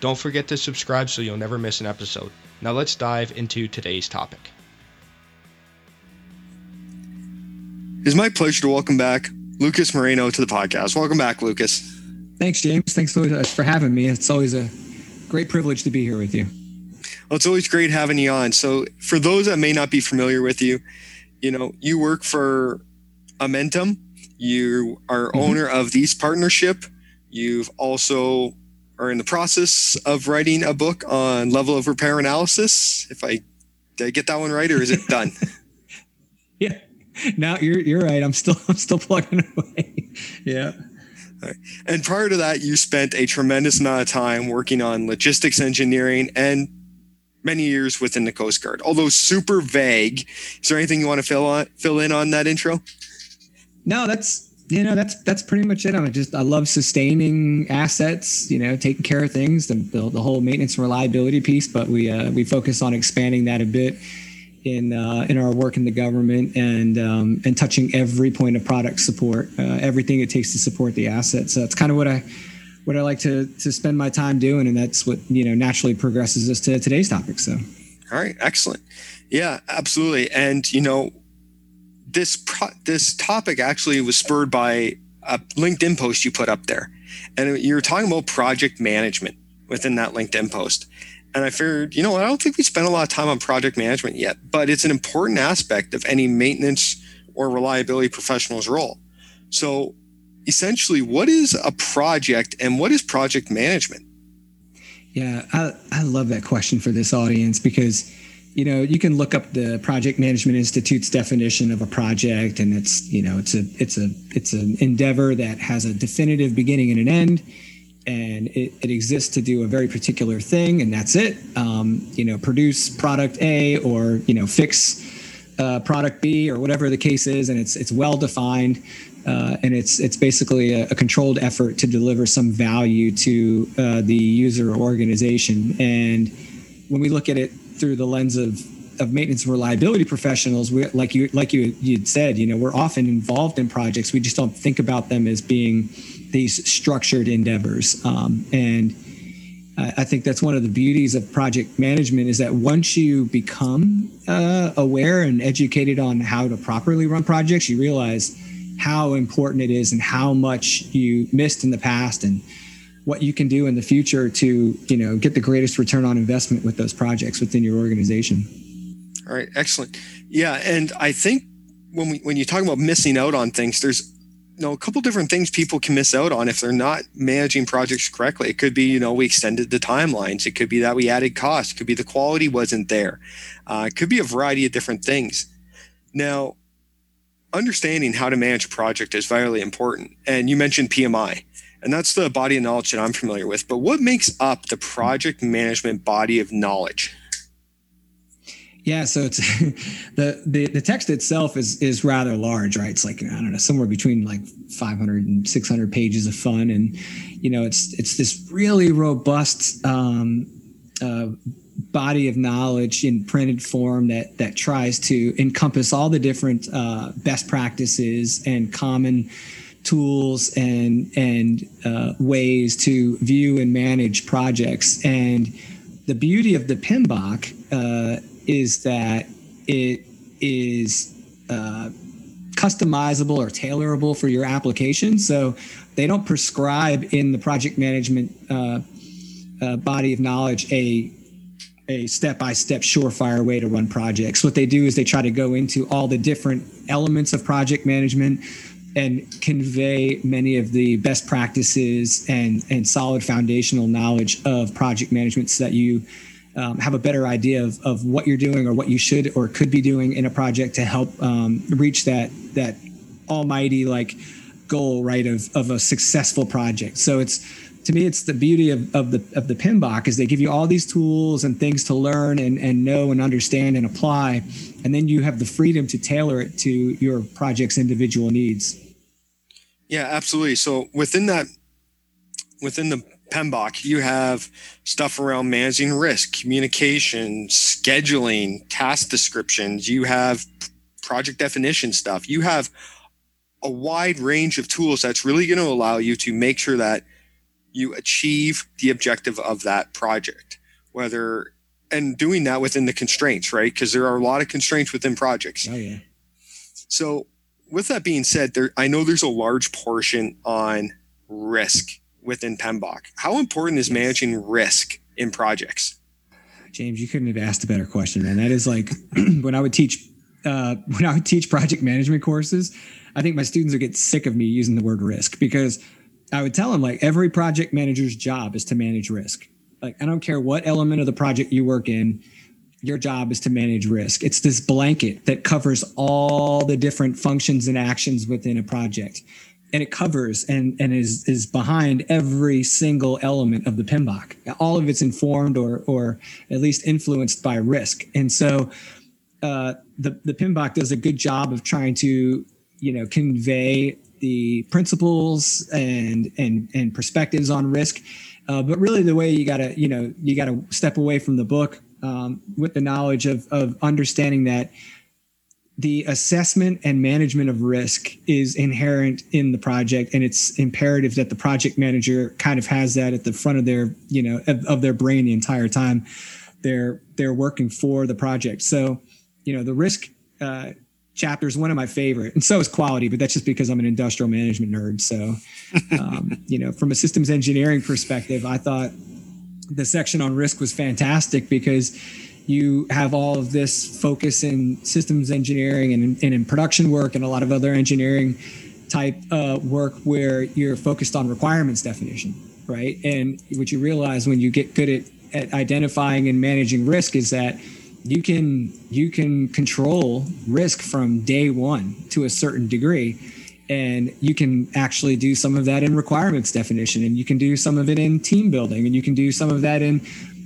Don't forget to subscribe so you'll never miss an episode. Now let's dive into today's topic. It's my pleasure to welcome back Lucas Moreno to the podcast. Welcome back, Lucas. Thanks, James. Thanks for having me. It's always a great privilege to be here with you. Well, it's always great having you on. So, for those that may not be familiar with you, you know, you work for Amentum. You are mm-hmm. owner of These Partnership. You've also are in the process of writing a book on level of repair analysis. If I did I get that one right, or is it done? yeah. Now you're you're right. I'm still I'm still plugging away. yeah. Right. And prior to that, you spent a tremendous amount of time working on logistics engineering and many years within the Coast Guard. Although super vague, is there anything you want to fill on fill in on that intro? No, that's you know that's that's pretty much it. I'm just I love sustaining assets, you know, taking care of things, the the, whole maintenance and reliability piece. But we uh, we focus on expanding that a bit in uh, in our work in the government and um, and touching every point of product support, uh, everything it takes to support the asset. So it's kind of what I what I like to to spend my time doing, and that's what you know naturally progresses us to today's topic. So, all right, excellent, yeah, absolutely, and you know this pro- this topic actually was spurred by a LinkedIn post you put up there, and you were talking about project management within that LinkedIn post. And I figured, you know, I don't think we spent a lot of time on project management yet, but it's an important aspect of any maintenance or reliability professional's role. So, essentially, what is a project and what is project management? Yeah, I, I love that question for this audience because you know you can look up the project management institute's definition of a project and it's you know it's a it's a it's an endeavor that has a definitive beginning and an end and it, it exists to do a very particular thing and that's it. Um, you know produce product a or you know fix uh, product b or whatever the case is and it's it's well defined uh, and it's it's basically a, a, controlled effort to deliver some value to uh, the user or organization. And when we look at it through the lens of of maintenance and reliability professionals, we like you like you you'd said, you know, we're often involved in projects. We just don't think about them as being these structured endeavors. Um, and I think that's one of the beauties of project management is that once you become uh, aware and educated on how to properly run projects, you realize how important it is and how much you missed in the past and what you can do in the future to you know get the greatest return on investment with those projects within your organization. All right excellent. Yeah and i think when we when you talk about missing out on things there's you know a couple different things people can miss out on if they're not managing projects correctly. It could be you know we extended the timelines. It could be that we added cost. It could be the quality wasn't there. Uh, it could be a variety of different things. Now understanding how to manage a project is vitally important. And you mentioned pmi and that's the body of knowledge that I'm familiar with. But what makes up the project management body of knowledge? Yeah, so it's the, the the text itself is is rather large, right? It's like I don't know, somewhere between like 500 and 600 pages of fun, and you know, it's it's this really robust um, uh, body of knowledge in printed form that that tries to encompass all the different uh, best practices and common tools and and uh, ways to view and manage projects. And the beauty of the PMBOK uh, is that it is uh, customizable or tailorable for your application. So they don't prescribe in the project management uh, uh, body of knowledge a a step-by-step surefire way to run projects. What they do is they try to go into all the different elements of project management and convey many of the best practices and, and solid foundational knowledge of project management so that you um, have a better idea of, of what you're doing or what you should or could be doing in a project to help um, reach that that almighty like goal right of, of a successful project. So it's to me, it's the beauty of, of the of the PMBOK is they give you all these tools and things to learn and, and know and understand and apply, and then you have the freedom to tailor it to your project's individual needs. Yeah, absolutely. So within that, within the PMBOK, you have stuff around managing risk, communication, scheduling, task descriptions. You have project definition stuff. You have a wide range of tools that's really going to allow you to make sure that you achieve the objective of that project, whether and doing that within the constraints, right? Because there are a lot of constraints within projects. Oh yeah. So with that being said, there I know there's a large portion on risk within PMBOK. How important is managing risk in projects? James, you couldn't have asked a better question, man. That is like when I would teach uh, when I would teach project management courses. I think my students would get sick of me using the word risk because I would tell them like every project manager's job is to manage risk. Like I don't care what element of the project you work in, your job is to manage risk. It's this blanket that covers all the different functions and actions within a project. And it covers and, and is, is behind every single element of the PMBOK. All of it's informed or, or at least influenced by risk. And so uh, the, the PMBOK does a good job of trying to, you know, convey the principles and and and perspectives on risk. Uh, but really, the way you gotta you know you gotta step away from the book um, with the knowledge of of understanding that the assessment and management of risk is inherent in the project and it's imperative that the project manager kind of has that at the front of their you know of, of their brain the entire time they're they're working for the project so you know the risk uh, chapter is one of my favorite, and so is quality. But that's just because I'm an industrial management nerd. So, um, you know, from a systems engineering perspective, I thought the section on risk was fantastic because you have all of this focus in systems engineering and, and in production work and a lot of other engineering type uh, work where you're focused on requirements definition, right? And what you realize when you get good at, at identifying and managing risk is that you can you can control risk from day one to a certain degree and you can actually do some of that in requirements definition and you can do some of it in team building and you can do some of that in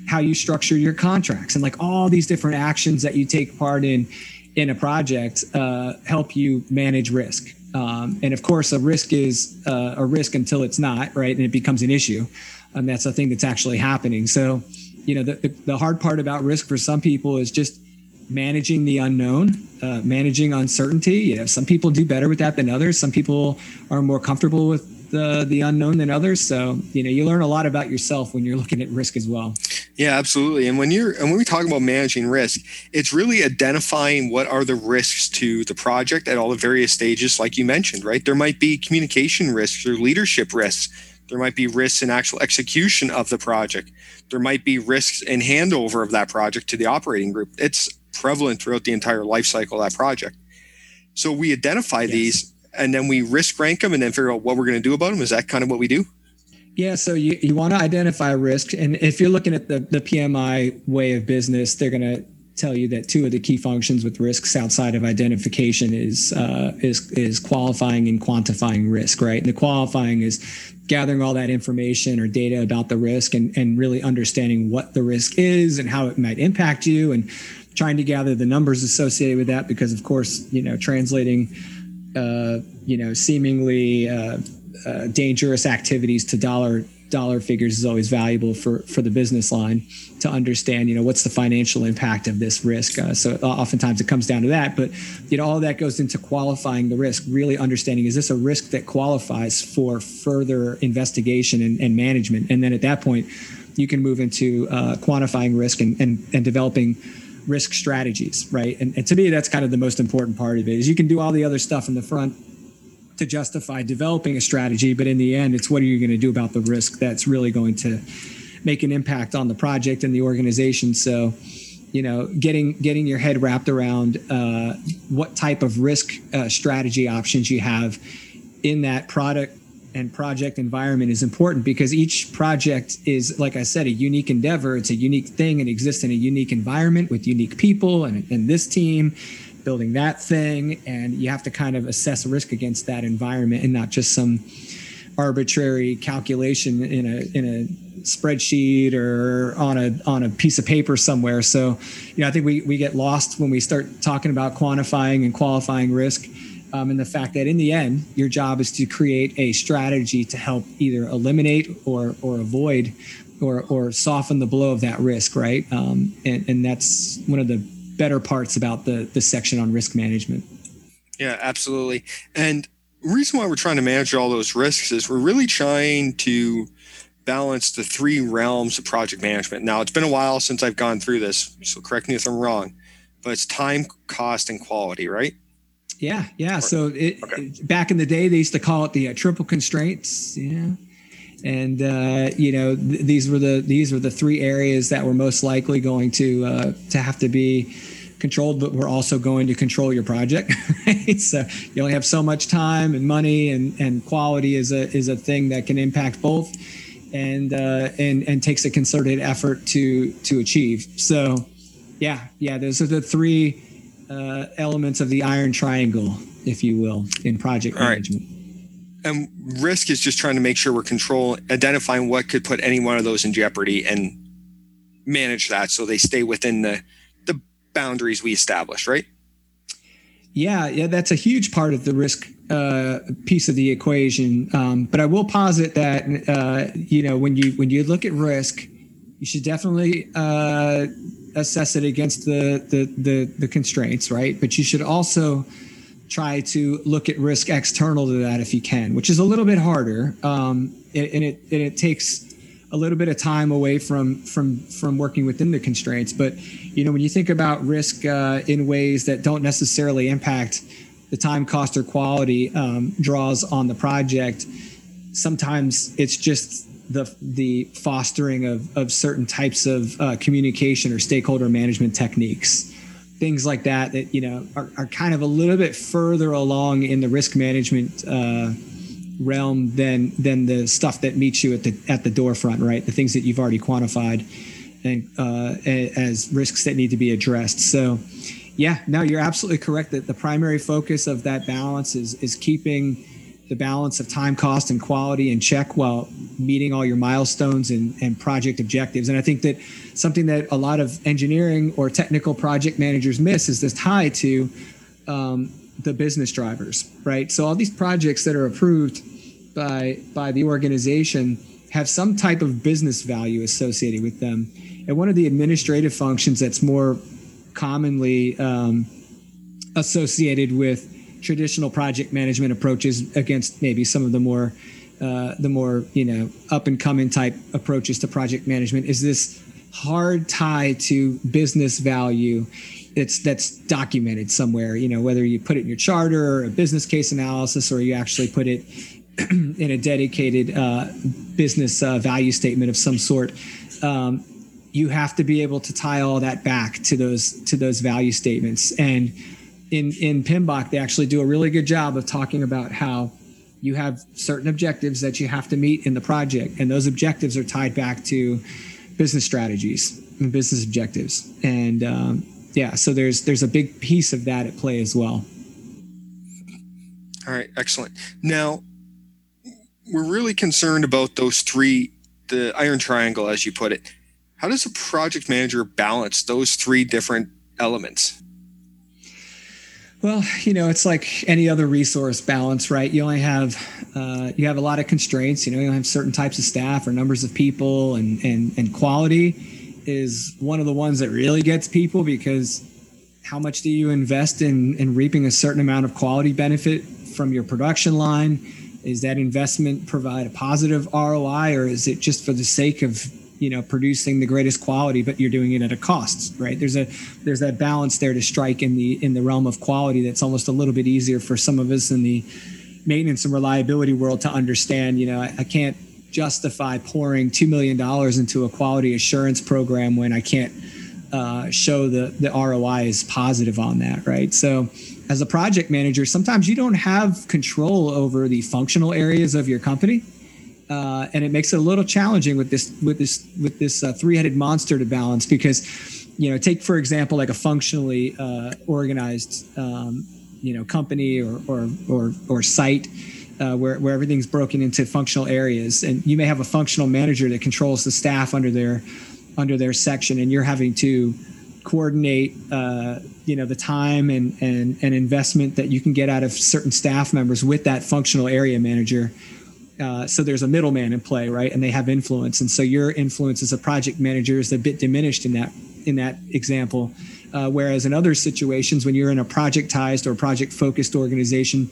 how you structure your contracts and like all these different actions that you take part in in a project uh, help you manage risk. Um, and of course a risk is uh, a risk until it's not right and it becomes an issue and that's a thing that's actually happening. So you know, the, the, the, hard part about risk for some people is just managing the unknown, uh, managing uncertainty. You know, some people do better with that than others. Some people are more comfortable with the, the unknown than others. So, you know, you learn a lot about yourself when you're looking at risk as well. Yeah, absolutely. And when you're and when we talk about managing risk, it's really identifying what are the risks to the project at all the various stages, like you mentioned, right? There might be communication risks or leadership risks there might be risks in actual execution of the project. There might be risks in handover of that project to the operating group. It's prevalent throughout the entire life cycle of that project. So we identify yes. these and then we risk rank them and then figure out what we're going to do about them. Is that kind of what we do? Yeah, so you, you want to identify risk. And if you're looking at the, the PMI way of business, they're going to tell you that two of the key functions with risks outside of identification is uh, is is qualifying and quantifying risk, right? And the qualifying is gathering all that information or data about the risk and, and really understanding what the risk is and how it might impact you and trying to gather the numbers associated with that because of course you know translating uh, you know seemingly uh, uh, dangerous activities to dollar dollar figures is always valuable for for the business line to understand you know what's the financial impact of this risk. Uh, so oftentimes it comes down to that but you know all that goes into qualifying the risk really understanding is this a risk that qualifies for further investigation and, and management? And then at that point you can move into uh, quantifying risk and, and and developing risk strategies right? And, and to me that's kind of the most important part of it is you can do all the other stuff in the front to justify developing a strategy, but in the end, it's what are you going to do about the risk that's really going to make an impact on the project and the organization. So, you know, getting getting your head wrapped around uh, what type of risk uh, strategy options you have in that product and project environment is important because each project is, like I said, a unique endeavor. It's a unique thing and exists in a unique environment with unique people and, and this team building that thing and you have to kind of assess risk against that environment and not just some arbitrary calculation in a in a spreadsheet or on a on a piece of paper somewhere. So, you know, I think we we get lost when we start talking about quantifying and qualifying risk. Um, and the fact that in the end, your job is to create a strategy to help either eliminate or or avoid or or soften the blow of that risk, right? Um, and and that's one of the better parts about the the section on risk management. Yeah, absolutely. And reason why we're trying to manage all those risks is we're really trying to balance the three realms of project management. Now, it's been a while since I've gone through this, so correct me if I'm wrong, but it's time, cost, and quality, right? Yeah, yeah. So it, okay. it, back in the day, they used to call it the uh, triple constraints. Yeah, and uh, you know th- these were the these were the three areas that were most likely going to uh, to have to be controlled, but we're also going to control your project. Right? So you only have so much time and money, and and quality is a is a thing that can impact both and uh, and and takes a concerted effort to to achieve. So, yeah, yeah, those are the three uh, elements of the iron triangle, if you will, in project All management. Right. And risk is just trying to make sure we're control identifying what could put any one of those in jeopardy and manage that so they stay within the the boundaries we established, right? Yeah, yeah, that's a huge part of the risk uh, piece of the equation. Um, but I will posit that uh, you know when you when you look at risk, you should definitely uh, assess it against the, the the the constraints, right? But you should also try to look at risk external to that if you can, which is a little bit harder, um, and it and it takes a little bit of time away from from from working within the constraints. But you know when you think about risk uh, in ways that don't necessarily impact the time, cost, or quality um, draws on the project. Sometimes it's just the the fostering of of certain types of uh, communication or stakeholder management techniques, things like that that you know are, are kind of a little bit further along in the risk management. Uh, realm than than the stuff that meets you at the at the door front right the things that you've already quantified and uh, as risks that need to be addressed so yeah, no, you're absolutely correct that the primary focus of that balance is is keeping the balance of time, cost, and quality in check while meeting all your milestones and, and project objectives. And I think that something that a lot of engineering or technical project managers miss is this tie to um, the business drivers, right? So all these projects that are approved by by the organization have some type of business value associated with them. And one of the administrative functions that's more commonly um, associated with traditional project management approaches against maybe some of the more uh, the more you know up and coming type approaches to project management is this hard tie to business value it's that's documented somewhere you know whether you put it in your charter or a business case analysis or you actually put it in a dedicated uh, business uh, value statement of some sort um, you have to be able to tie all that back to those to those value statements. And in in PMBOK, they actually do a really good job of talking about how you have certain objectives that you have to meet in the project, and those objectives are tied back to business strategies and business objectives. And um, yeah, so there's there's a big piece of that at play as well. All right, excellent. Now we're really concerned about those three, the iron triangle, as you put it how does a project manager balance those three different elements? Well, you know, it's like any other resource balance, right? You only have uh, you have a lot of constraints. You know, you have certain types of staff or numbers of people, and and and quality is one of the ones that really gets people because how much do you invest in in reaping a certain amount of quality benefit from your production line? Is that investment provide a positive ROI, or is it just for the sake of you know producing the greatest quality but you're doing it at a cost right? There's a there's that balance there to strike in the in the realm of quality that's almost a little bit easier for some of us in the maintenance and reliability world to understand. You know i, I can't justify pouring $2 million into a quality assurance program when i can't uh, show the the roi is positive on that right? So as a project manager sometimes you don't have control over the functional areas of your company uh, and it makes it a little challenging with this with this with this uh, three-headed monster to balance because you know take for example like a functionally uh, organized um, you know company or or or, or site uh, where, where everything's broken into functional areas. And you may have a functional manager that controls the staff under their under their section, and you're having to coordinate uh, you know the time and, and and investment that you can get out of certain staff members with that functional area manager. Uh, so there's a middleman in play right? And they have influence. And so your influence as a project manager is a bit diminished in that in that example. Uh, whereas in other situations when you're in a projectized or project focused organization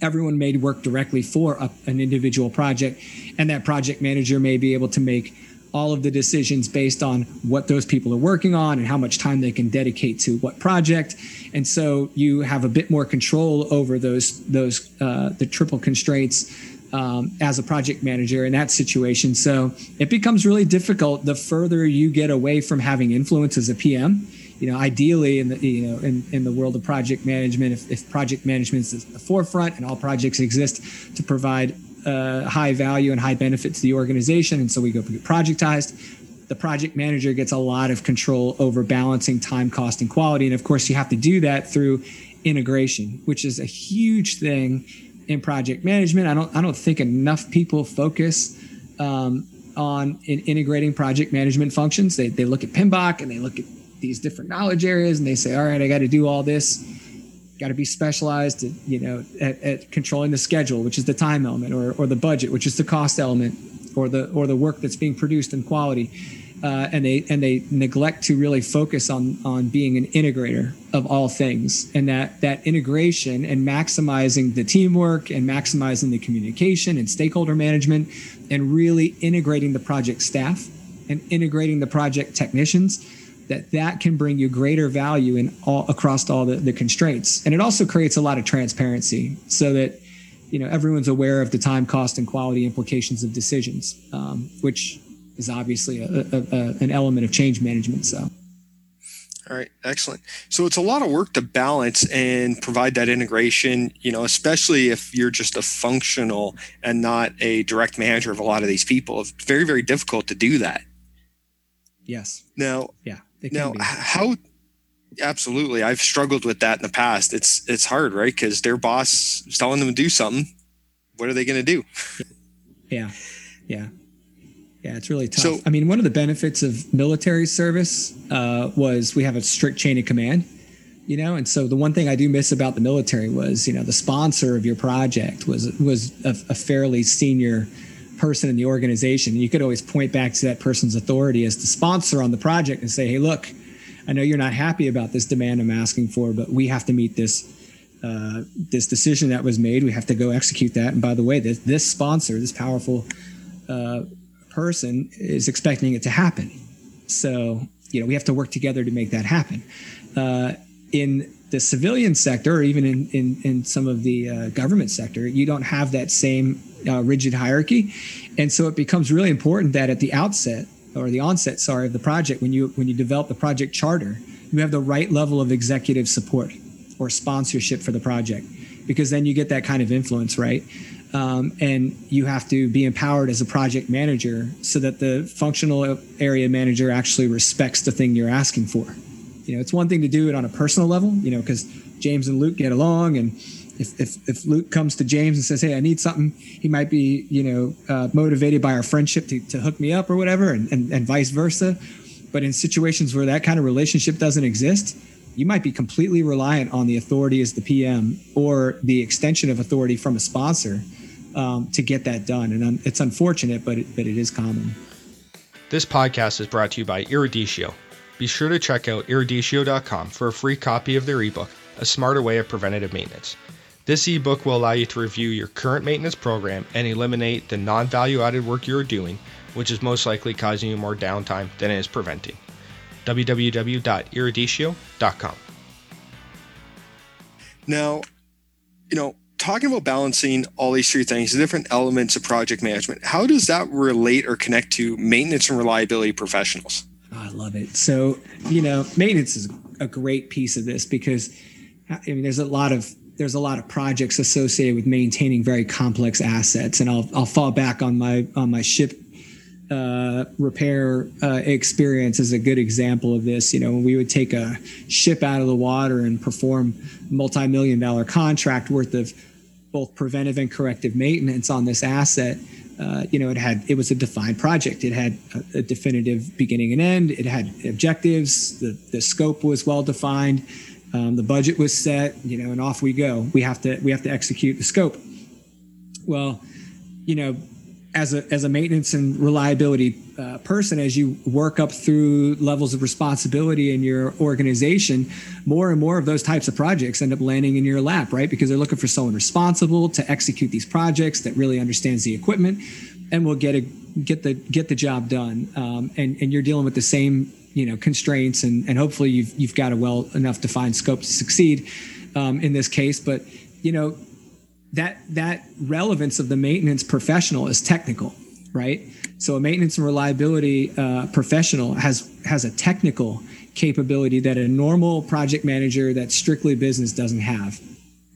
everyone may work directly for a, an individual project and that project manager may be able to make all of the decisions based on what those people are working on and how much time they can dedicate to what project. And so you have a bit more control over those those uh, the triple constraints um, as a project manager in that situation. So it becomes really difficult the further you get away from having influence as a pm you know ideally in the you know in, in the world of project management if, if project management is at the forefront and all projects exist to provide uh, high value and high benefit to the organization. And so we go projectized. The project manager gets a lot of control over balancing time, cost, and quality. And of course, you have to do that through integration, which is a huge thing in project management. I don't I don't think enough people focus um, on in integrating project management functions. They they look at PMBOK and they look at these different knowledge areas and they say, all right, I got to do all this got to be specialized you know at, at, controlling the schedule which is the time element or, or the budget which is the cost element or the or the work that's being produced in quality. Uh, and they and they neglect to really focus on on being an integrator of all things. And that that integration and maximizing the teamwork and maximizing the communication and stakeholder management and really integrating the project staff and integrating the project technicians that that can bring you greater value in all across all the, the constraints. And it also creates a lot of transparency so that you know everyone's aware of the time cost and quality implications of decisions um, which is obviously a, a, a, an element of change management so. All right. Excellent. So it's a lot of work to balance and provide that integration you know especially if you're just a functional and not a direct manager of a lot of these people. It's very very difficult to do that yes now yeah now, be. how? Absolutely, I've struggled with that in the past. It's it's hard, right? Because their boss is telling them to do something. What are they going to do? Yeah, yeah, yeah. It's really tough. So, I mean, one of the benefits of military service uh, was we have a strict chain of command. You know, and so the one thing I do miss about the military was, you know, the sponsor of your project was was a, a fairly senior person in the organization. You could always point back to that person's authority as the sponsor on the project and say, hey, look, I know you're not happy about this demand I'm asking for, but we have to meet this uh, this decision that was made. We have to go execute that. And by the way, this, this sponsor, this powerful uh, person, is expecting it to happen. So you know we have to work together to make that happen. Uh, in the civilian sector, or even in in, in some of the uh, government sector, you don't have that same uh, rigid hierarchy, and so it becomes really important that at the outset or the onset, sorry, of the project, when you when you develop the project charter, you have the right level of executive support or sponsorship for the project, because then you get that kind of influence, right? Um, and you have to be empowered as a project manager so that the functional area manager actually respects the thing you're asking for. You know, it's one thing to do it on a personal level, you know, because James and Luke get along and if, if, if Luke comes to James and says, "Hey, I need something," he might be, you know, uh, motivated by our friendship to, to hook me up or whatever, and, and, and vice versa. But in situations where that kind of relationship doesn't exist, you might be completely reliant on the authority as the PM or the extension of authority from a sponsor um, to get that done. And it's unfortunate, but it, but it is common. This podcast is brought to you by Eruditio. Be sure to check out eruditio.com for a free copy of their ebook, A Smarter Way of Preventative Maintenance. This ebook will allow you to review your current maintenance program and eliminate the non value added work you are doing, which is most likely causing you more downtime than it is preventing. www.eruditio.com. Now, you know, talking about balancing all these three things, the different elements of project management, how does that relate or connect to maintenance and reliability professionals? Oh, I love it. So, you know, maintenance is a great piece of this because I mean, there's a lot of there's a lot of projects associated with maintaining very complex assets, and I'll I'll fall back on my on my ship uh, repair uh, experience as a good example of this. You know, we would take a ship out of the water and perform multi-million dollar contract worth of both preventive and corrective maintenance on this asset, uh, you know, it had it was a defined project. It had a, a, definitive beginning and end. It had objectives. The the scope was well defined. Um, the budget was set. You know, and off we go. We have to we have to execute the scope. Well, you know, as a as a maintenance and reliability uh, person, as you work up through levels of responsibility in your organization, more and more of those types of projects end up landing in your lap, right? Because they're looking for someone responsible to execute these projects that really understands the equipment and will get a get the get the job done. Um, and and you're dealing with the same you know constraints and and hopefully you've you've got a well enough defined scope to succeed um, in this case. But you know that that relevance of the maintenance professional is technical, right? So a maintenance and reliability uh, professional has has a technical capability that a normal project manager that's strictly business doesn't have,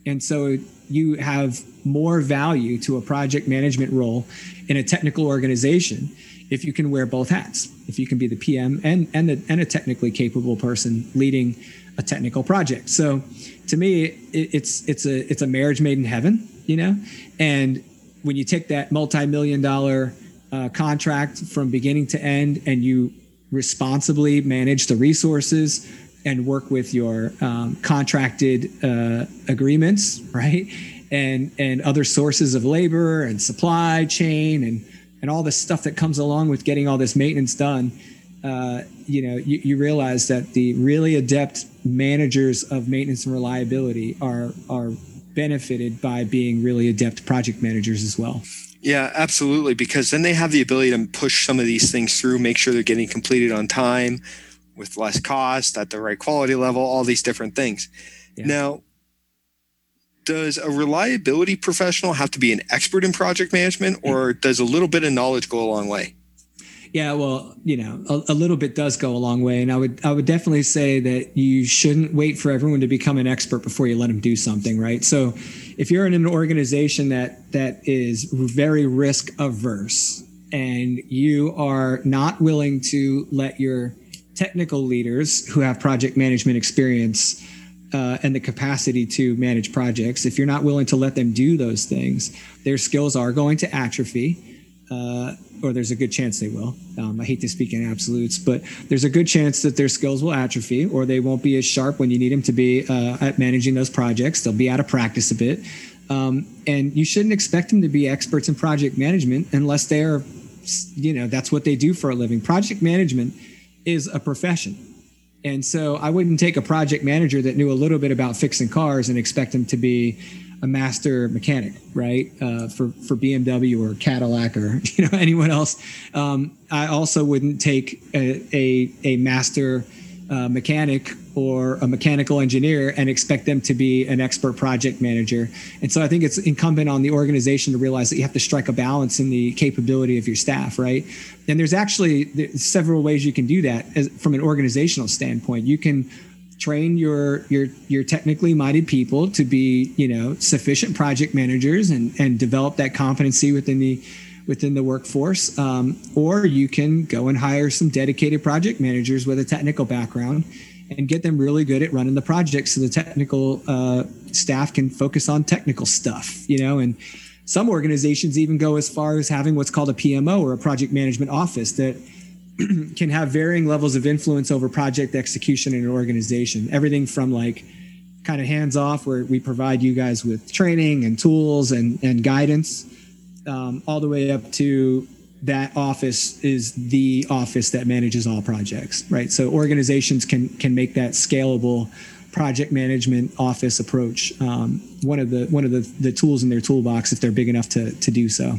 and so you have more value to a project management role in a technical organization if you can wear both hats. If you can be the PM and and, the, and a technically capable person leading a technical project. So to me, it, it's it's a it's a marriage made in heaven, you know. And when you take that multi-million dollar uh, contract from beginning to end, and you responsibly manage the resources and work with your um, contracted uh, agreements, right, and and other sources of labor and supply chain and and all the stuff that comes along with getting all this maintenance done uh, you know, you, you, realize that the really adept managers of maintenance and reliability are are benefited by being really adept project managers as well. Yeah, absolutely. Because then they have the ability to push some of these things through, make sure they're getting completed on time, with less cost, at the right quality level, all these different things. Yeah. Now, does a reliability professional have to be an expert in project management, mm. or does a little bit of knowledge go a long way? Yeah, well, you know, a, a, little bit does go a long way, and I would I would definitely say that you shouldn't wait for everyone to become an expert before you let them do something, right? So, if you're in an organization that that is very risk averse and you are not willing to let your technical leaders who have project management experience uh, and the capacity to manage projects, if you're not willing to let them do those things, their skills are going to atrophy. Uh, or there's a good chance they will. Um, I hate to speak in absolutes, but there's a good chance that their skills will atrophy or they won't be as sharp when you need them to be uh, at managing those projects. They'll be out of practice a bit. Um, and you shouldn't expect them to be experts in project management unless they're, you know, that's what they do for a living. Project management is a profession. And so I wouldn't take a project manager that knew a little bit about fixing cars and expect them to be a master mechanic, right? Uh, for for BMW or Cadillac or you know anyone else. Um, I also wouldn't take a a, a master uh, mechanic or a mechanical engineer and expect them to be an expert project manager. And so I think it's incumbent on the organization to realize that you have to strike a balance in the capability of your staff, right? And there's actually several ways you can do that as, from an organizational standpoint. You can train your your your technically minded people to be you know sufficient project managers and and develop that competency within the within the workforce um, or you can go and hire some dedicated project managers with a technical background and get them really good at running the project so the technical uh, staff can focus on technical stuff you know and some organizations even go as far as having what's called a pmo or a project management office that can have varying levels of influence over project execution in an organization. Everything from like kind of hands off, where we provide you guys with training and tools and, and guidance, um, all the way up to that office is the office that manages all projects, right? So organizations can can make that scalable project management office approach um, one of the one of the, the tools in their toolbox if they're big enough to to do so.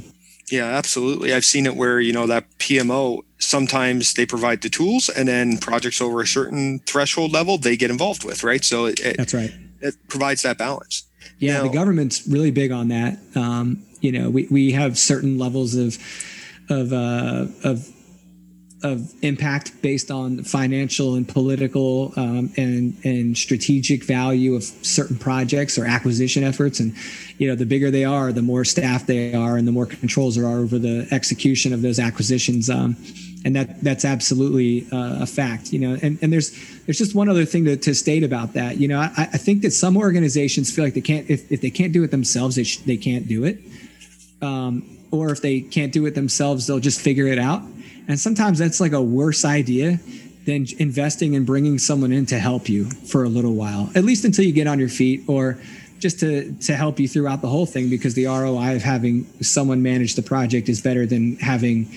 Yeah, absolutely. I've seen it where, you know, that PMO, sometimes they provide the tools and then projects over a certain threshold level they get involved with, right? So it, it that's right. It provides that balance. Yeah, now, the government's really big on that. Um, you know, we, we have certain levels of, of, uh, of of impact based on financial and political um, and and strategic value of certain projects or acquisition efforts. And you know the bigger they are the more staff they are and the more controls there are over the execution of those acquisitions. Um, and that that's absolutely uh, a fact you know and, and there's there's just one other thing to, to state about that. You know I, I think that some organizations feel like they can't if, if they can't do it themselves they, sh- they can't do it. Um, or if they can't do it themselves they'll just figure it out and sometimes that's like a worse idea than investing and bringing someone in to help you for a little while, at least until you get on your feet or just to, to help you throughout the whole thing because the ROI of having someone manage the project is better than having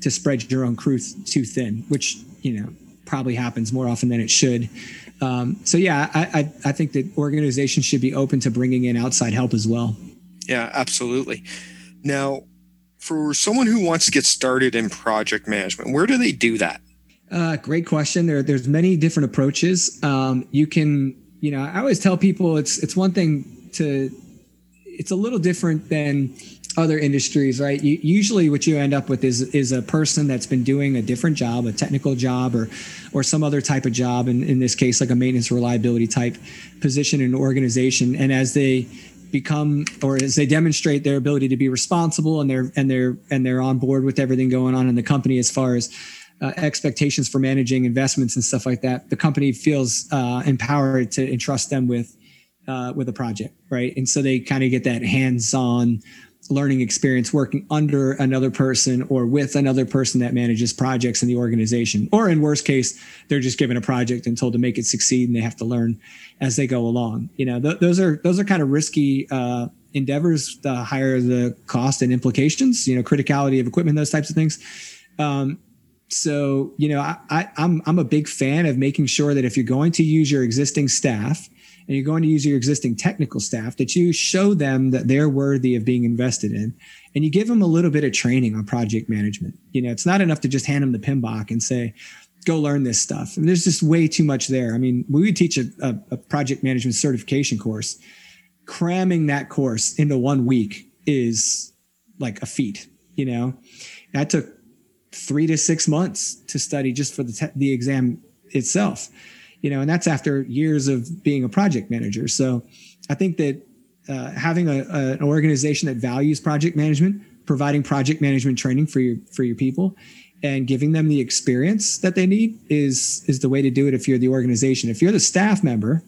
to spread your own crew too thin, which, you know, probably happens more often than it should. Um, so yeah, I, I, I think that organizations should be open to bringing in outside help as well. Yeah, absolutely. Now, for someone who wants to get started in project management, where do they do that? Uh, great question. There, there's many different approaches. Um, you can, you know, I always tell people it's it's one thing to, it's a little different than other industries, right? You, usually, what you end up with is is a person that's been doing a different job, a technical job, or or some other type of job. In, in this case, like a maintenance reliability type position in an organization. And as they become or as they demonstrate their ability to be responsible and they're and they're and they're on board with everything going on in the company as far as uh, expectations for managing investments and stuff like that the company feels uh, empowered to entrust them with uh, with a project right? And so they kind of get that hands-on learning experience working under another person or with another person that manages projects in the organization. Or in worst case, they're just given a project and told to make it succeed and they have to learn as they go along. You know, th- those are, those are kind of risky, uh, endeavors, the higher the cost and implications, you know, criticality of equipment, those types of things. Um, so, you know, I, I, I'm, I'm a big fan of making sure that if you're going to use your existing staff, and you're going to use your existing technical staff that you show them that they're worthy of being invested in and you give them a little bit of training on project management. You know it's not enough to just hand them the PMBOK and say go learn this stuff. And there's just way too much there. I mean we would teach a, a, a project management certification course. Cramming that course into one week is like a feat you know? That took three to six months to study just for the, te- the exam itself you know, and that's after years of being a project manager. So I think that uh, having a, a, an organization that values project management, providing project management training for your for your people, and giving them the experience that they need is is the way to do it. If you're the organization, if you're the staff member,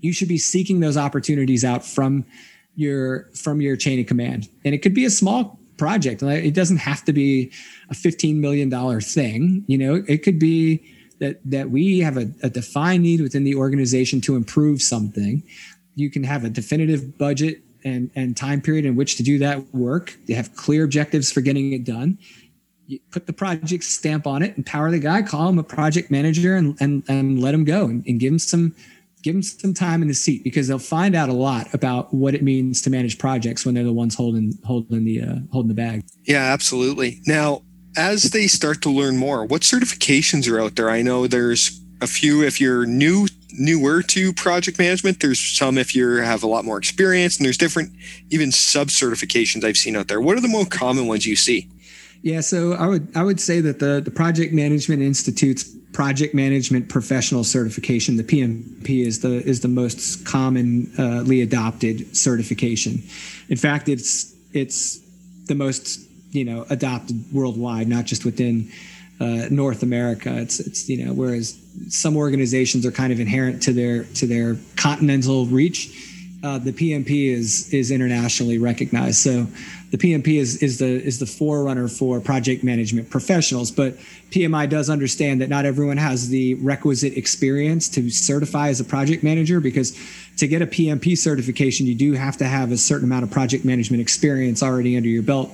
you should be seeking those opportunities out from your from your chain of command, and it could be a small project. It doesn't have to be a $15 million thing. You know, it could be that that we have a, a defined need within the organization to improve something you can have a definitive budget and, and time period in which to do that work. You have clear objectives for getting it done. You put the project stamp on it, empower the guy, call him a project manager, and and, and let him go and, and give him some give them some time in the seat because they'll find out a lot about what it means to manage projects when they're the ones holding holding the uh, holding the bag. Yeah, absolutely. Now, as they start to learn more, what certifications are out there? I know there's a few if you're new newer to project management. There's some if you have a lot more experience, and there's different even sub certifications I've seen out there. What are the most common ones you see? Yeah, so I would I would say that the the Project Management Institute's Project Management Professional Certification, the PMP, is the is the most commonly uh, adopted certification. In fact, it's it's the most you know adopted worldwide, not just within uh, North America. It's it's you know whereas some organizations are kind of inherent to their to their continental reach. Uh, the PMP is is internationally recognized. So the PMP is is the is the forerunner for project management professionals. But PMI does understand that not everyone has the requisite experience to certify as a project manager because to get a PMP certification, you do have to have a certain amount of project management experience already under your belt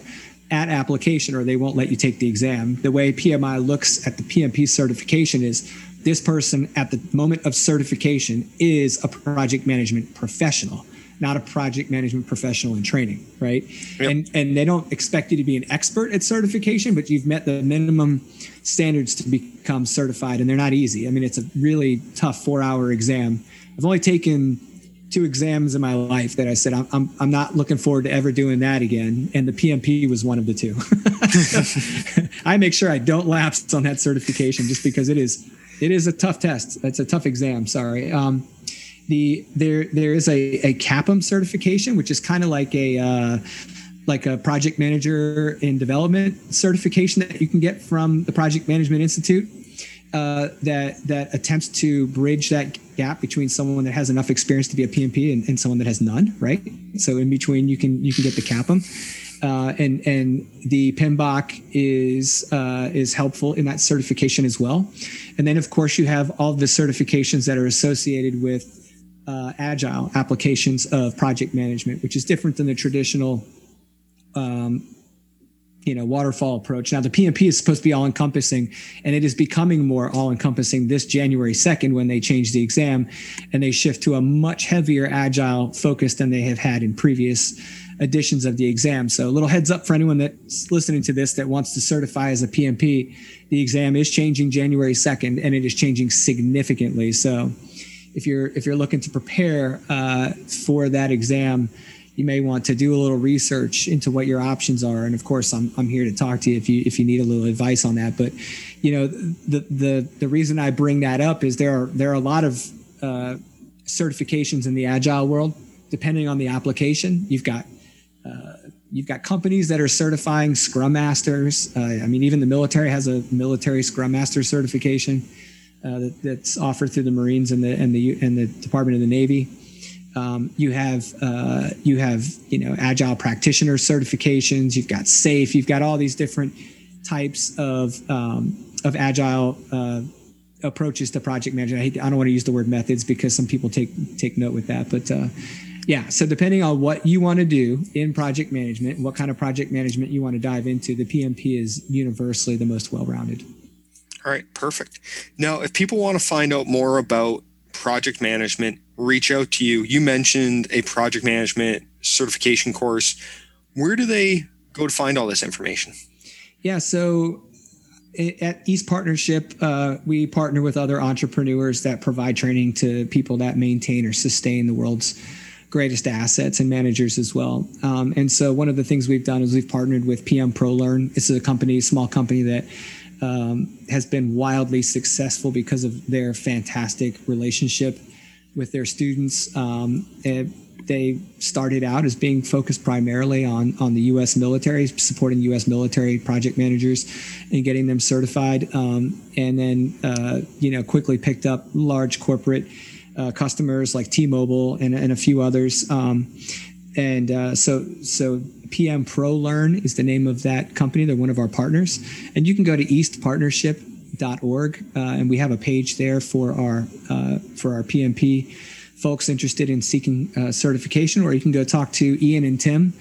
at application or they won't let you take the exam. The way PMI looks at the PMP certification is this person at the moment of certification is a project management professional not a project management professional in training right yep. and and they don't expect you to be an expert at certification but you've met the minimum standards to become certified and they're not easy i mean it's a really tough four hour exam i've only taken two exams in my life that I said I'm, I'm, I'm not looking forward to ever doing that again. And the PMP was one of the two. I make sure I don't lapse on that certification just because it is it is a tough test. That's a tough exam. Sorry. Um, the there there is a, a CAPM certification, which is kind of like a uh, like a project manager in development certification that you can get from the Project Management Institute. Uh, that that attempts to bridge that gap between someone that has enough experience to be a PMP and, and someone that has none, right? So in between, you can you can get the CAPM, uh, and and the PMBOK is uh, is helpful in that certification as well. And then of course you have all the certifications that are associated with uh, agile applications of project management, which is different than the traditional um, you know waterfall approach. Now the pmp is supposed to be all encompassing and it is becoming more all encompassing this january 2nd when they change the exam and they shift to a much heavier agile focus than they have had in previous editions of the exam. So a little heads up for anyone that's listening to this that wants to certify as a pmp the exam is changing january 2nd and it is changing significantly. So if you're if you're looking to prepare uh, for that exam you may want to do a little research into what your options are. And of course, I'm, I'm here to talk to you if you if you need a little advice on that. But you know, the the the reason I bring that up is there are there are a lot of uh, certifications in the agile world. Depending on the application, you've got uh, you've got companies that are certifying Scrum Masters. Uh, I mean, even the military has a military Scrum Master certification uh, that, that's offered through the Marines and the and the and the Department of the Navy. Um, you have uh, you have you know agile practitioner certifications. You've got SAFe. You've got all these different types of um, of agile uh, approaches to project management. I, hate, I, don't want to use the word methods because some people take take note with that, but uh, yeah. So depending on what you want to do in project management, what kind of project management you want to dive into, the PMP is universally the most well rounded. All right, perfect. Now, if people want to find out more about project management reach out to you? You mentioned a project management certification course. Where do they go to find all this information? Yeah, so at East Partnership, uh, we partner with other entrepreneurs that provide training to people that maintain or sustain the world's greatest assets and managers as well. Um, and so, one of the things we've done is we've partnered with PM ProLearn. It's a company, small company that um, has been wildly successful because of their fantastic relationship with their students. Um, they started out as being focused primarily on on the U.S. military, supporting U.S. military project managers and getting them certified, um, and then uh, you know quickly picked up large corporate uh, customers like T-Mobile and, and a few others. Um, and uh, so so PM Pro Learn is the name of that company. They're one of our partners, and you can go to East Partnership PMP.org, uh, and we have a page there for our uh, for our PMP folks interested in seeking uh, certification. Or you can go talk to Ian and Tim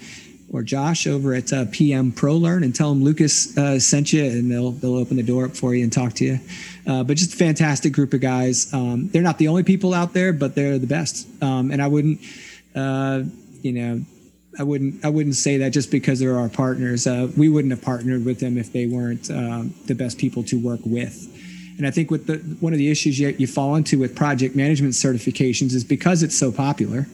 or Josh over at uh, PM ProLearn and tell them Lucas uh, sent you, and they'll they'll open the door up for you and talk to you. But just a fantastic group of guys. Um, they're not the only people out there, but they're the best. Um, and I wouldn't, you know, I wouldn't I wouldn't say that just because they're our partners. Uh, we wouldn't have partnered with them if they weren't um, the best people to work with. And I think with the one of the issues you, you fall into with project management certifications is because it's so popular.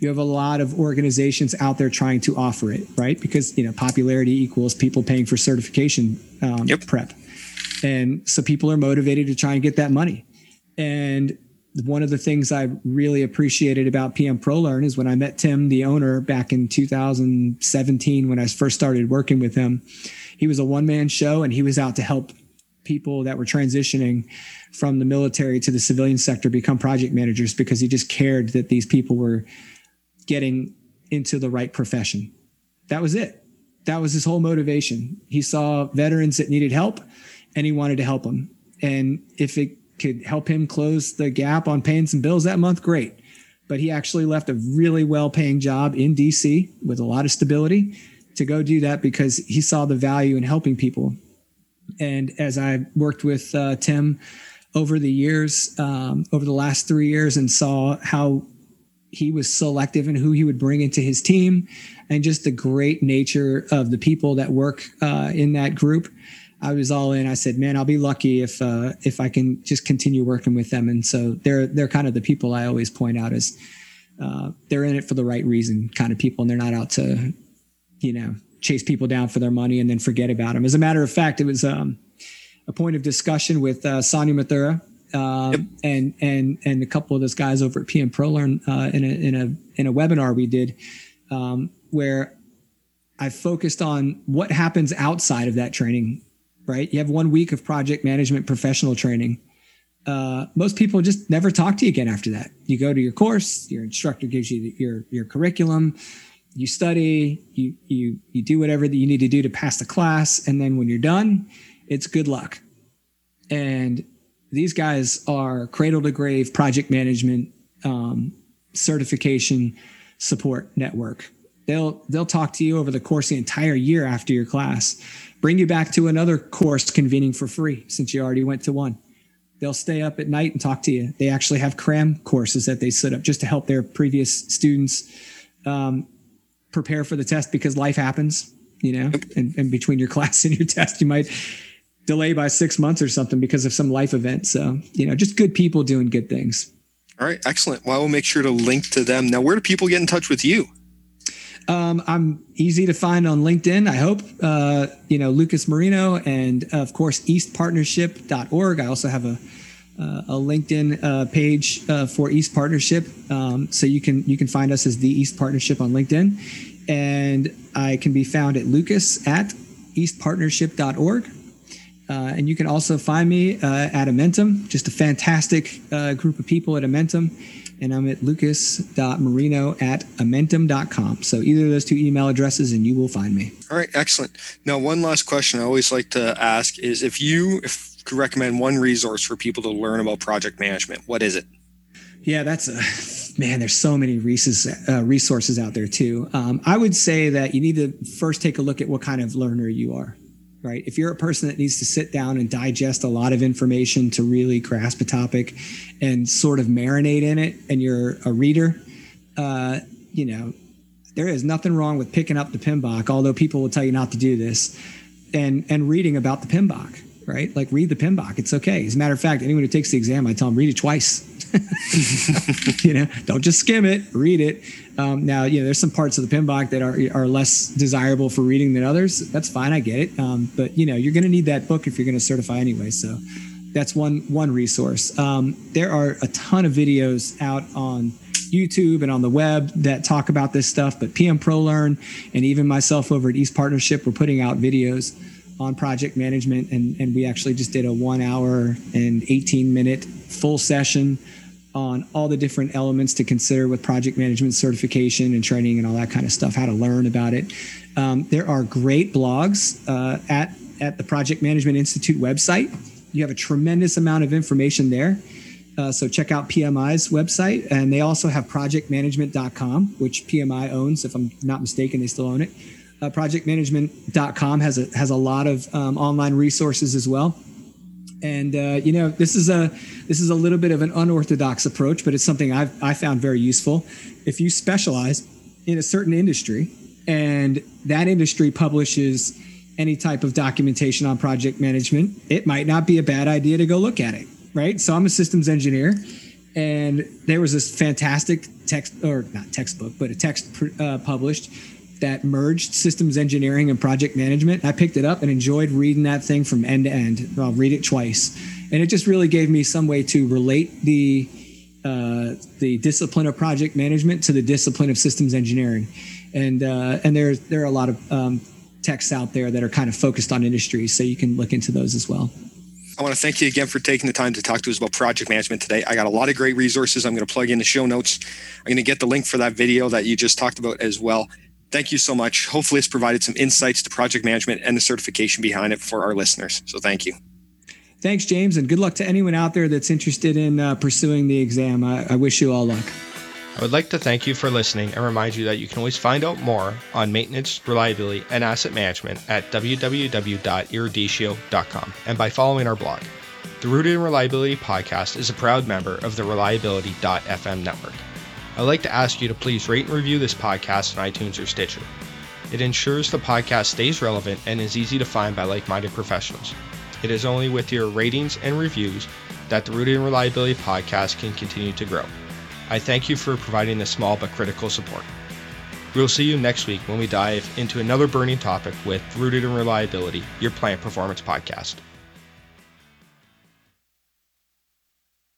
You have a lot of organizations out there trying to offer it, right? Because you know popularity equals people paying for certification um, yep. prep, and so people are motivated to try and get that money. And one of the things I really appreciated about PM ProLearn is when I met Tim, the owner, back in 2017 when I first started working with him. He was a one man show and he was out to help people that were transitioning from the military to the civilian sector become project managers because he just cared that these people were getting into the right profession. That was it. That was his whole motivation. He saw veterans that needed help and he wanted to help them. And if it could help him close the gap on paying some bills that month, great. But he actually left a really well paying job in DC with a lot of stability to go do that because he saw the value in helping people. And as I worked with uh, Tim over the years, um, over the last three years, and saw how he was selective in who he would bring into his team and just the great nature of the people that work uh, in that group I was all in. I said, "Man, I'll be lucky if uh, if I can just continue working with them." And so they're they're kind of the people I always point out as uh, they're in it for the right reason, kind of people, and they're not out to, you know, chase people down for their money and then forget about them. As a matter of fact, it was um, a point of discussion with uh, Sonia Mathura um, yep. and and and a couple of those guys over at PM ProLearn uh, in a in a in a webinar we did um, where I focused on what happens outside of that training. Right, you have one week of project management professional training. Uh, most people just never talk to you again after that. You go to your course, your instructor gives you your your curriculum, you study, you you you do whatever that you need to do to pass the class, and then when you're done, it's good luck. And these guys are cradle to grave project management um, certification support network. They'll they'll talk to you over the course the entire year after your class, bring you back to another course convening for free since you already went to one. They'll stay up at night and talk to you. They actually have cram courses that they set up just to help their previous students um, prepare for the test because life happens, you know, and, and between your class and your test, you might delay by six months or something because of some life event. So, you know, just good people doing good things. All right, excellent. Well, I will make sure to link to them. Now, where do people get in touch with you? Um, I'm easy to find on LinkedIn. I hope, uh, you know, Lucas Marino and of course, eastpartnership.org. I also have a, uh, a LinkedIn uh, page uh, for East Partnership. Um, so you can, you can find us as the East Partnership on LinkedIn and I can be found at Lucas at eastpartnership.org. Uh, and you can also find me uh, at Amentum, just a fantastic uh, group of people at Amentum. And I'm at lucas.marino at amentum.com. So either of those two email addresses and you will find me. All right, excellent. Now, one last question I always like to ask is if you if could recommend one resource for people to learn about project management, what is it? Yeah, that's a man. There's so many resources, uh, resources out there too. Um, I would say that you need to first take a look at what kind of learner you are right? If you're a person that needs to sit down and digest a lot of information to really grasp a topic and sort of marinate in it, and you're a reader, uh, you know, there is nothing wrong with picking up the PMBOK, although people will tell you not to do this, and and reading about the PMBOK, right? Like read the PMBOK. It's okay. As a matter of fact, anyone who takes the exam, I tell them read it twice. you know, don't just skim it, read it. Um, now, you know, there's some parts of the PMBOK that are, are less desirable for reading than others. That's fine. I get it. Um, but you know, you're going to need that book if you're going to certify anyway. So that's one, one resource. Um, there are a ton of videos out on YouTube and on the web that talk about this stuff, but PM Pro Learn and even myself over at East Partnership, we're putting out videos on project management and, and we actually just did a one hour and 18 minute full session on all the different elements to consider with project management certification and training and all that kind of stuff, how to learn about it. Um, there are great blogs uh, at, at the Project Management Institute website. You have a tremendous amount of information there. Uh, so check out PMI's website. And they also have projectmanagement.com, which PMI owns, if I'm not mistaken, they still own it. Uh, projectmanagement.com has a, has a lot of um, online resources as well. And uh, you know this is a this is a little bit of an unorthodox approach but it's something I've, i found very useful. If you specialize in a certain industry and that industry publishes any type of documentation on project management it might not be a bad idea to go look at it right? So i'm a systems engineer and there was this fantastic text or not textbook but a text uh, published that merged systems engineering and project management. I picked it up and enjoyed reading that thing from end to end. I'll read it twice, and it just really gave me some way to relate the uh, the discipline of project management to the discipline of systems engineering. And uh, and there there are a lot of um, texts out there that are kind of focused on industries, so you can look into those as well. I want to thank you again for taking the time to talk to us about project management today. I got a lot of great resources. I'm going to plug in the show notes. I'm going to get the link for that video that you just talked about as well. Thank you so much. Hopefully, it's provided some insights to project management and the certification behind it for our listeners. So, thank you. Thanks, James, and good luck to anyone out there that's interested in uh, pursuing the exam. I, I wish you all luck. I would like to thank you for listening and remind you that you can always find out more on maintenance, reliability, and asset management at www.eruditio.com and by following our blog. The Rooted in Reliability podcast is a proud member of the Reliability.fm network. I'd like to ask you to please rate and review this podcast on iTunes or Stitcher. It ensures the podcast stays relevant and is easy to find by like minded professionals. It is only with your ratings and reviews that the Rooted in Reliability podcast can continue to grow. I thank you for providing this small but critical support. We'll see you next week when we dive into another burning topic with Rooted in Reliability, your plant performance podcast.